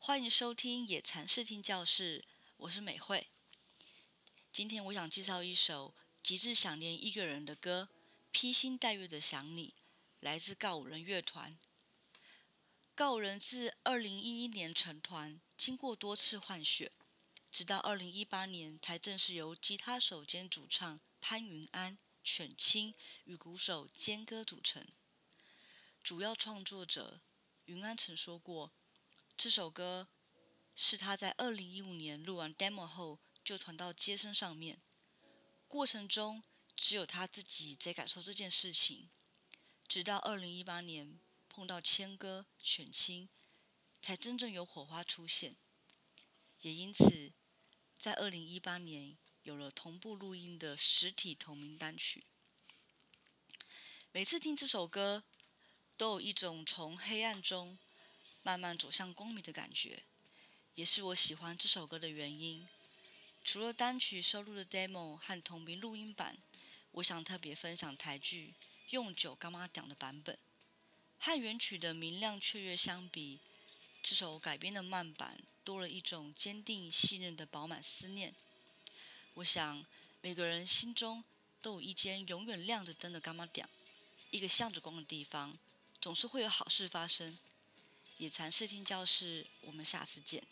欢迎收听野禅视听教室，我是美惠。今天我想介绍一首极致想念一个人的歌，《披星戴月的想你》，来自告五人乐团。告五人自二零一一年成团，经过多次换血，直到二零一八年才正式由吉他手兼主唱潘云安、犬青与鼓手坚哥组成。主要创作者云安曾说过。这首歌是他在二零一五年录完 demo 后就传到街声上面，过程中只有他自己在感受这件事情，直到二零一八年碰到谦哥、犬青，才真正有火花出现，也因此在二零一八年有了同步录音的实体同名单曲。每次听这首歌，都有一种从黑暗中。慢慢走向光明的感觉，也是我喜欢这首歌的原因。除了单曲收录的 demo 和同名录音版，我想特别分享台剧《用酒干妈讲》的版本。和原曲的明亮雀跃相比，这首改编的慢版多了一种坚定信任的饱满思念。我想每个人心中都有一间永远亮着灯的干妈店，一个向着光的地方，总是会有好事发生。野餐视听教室，我们下次见。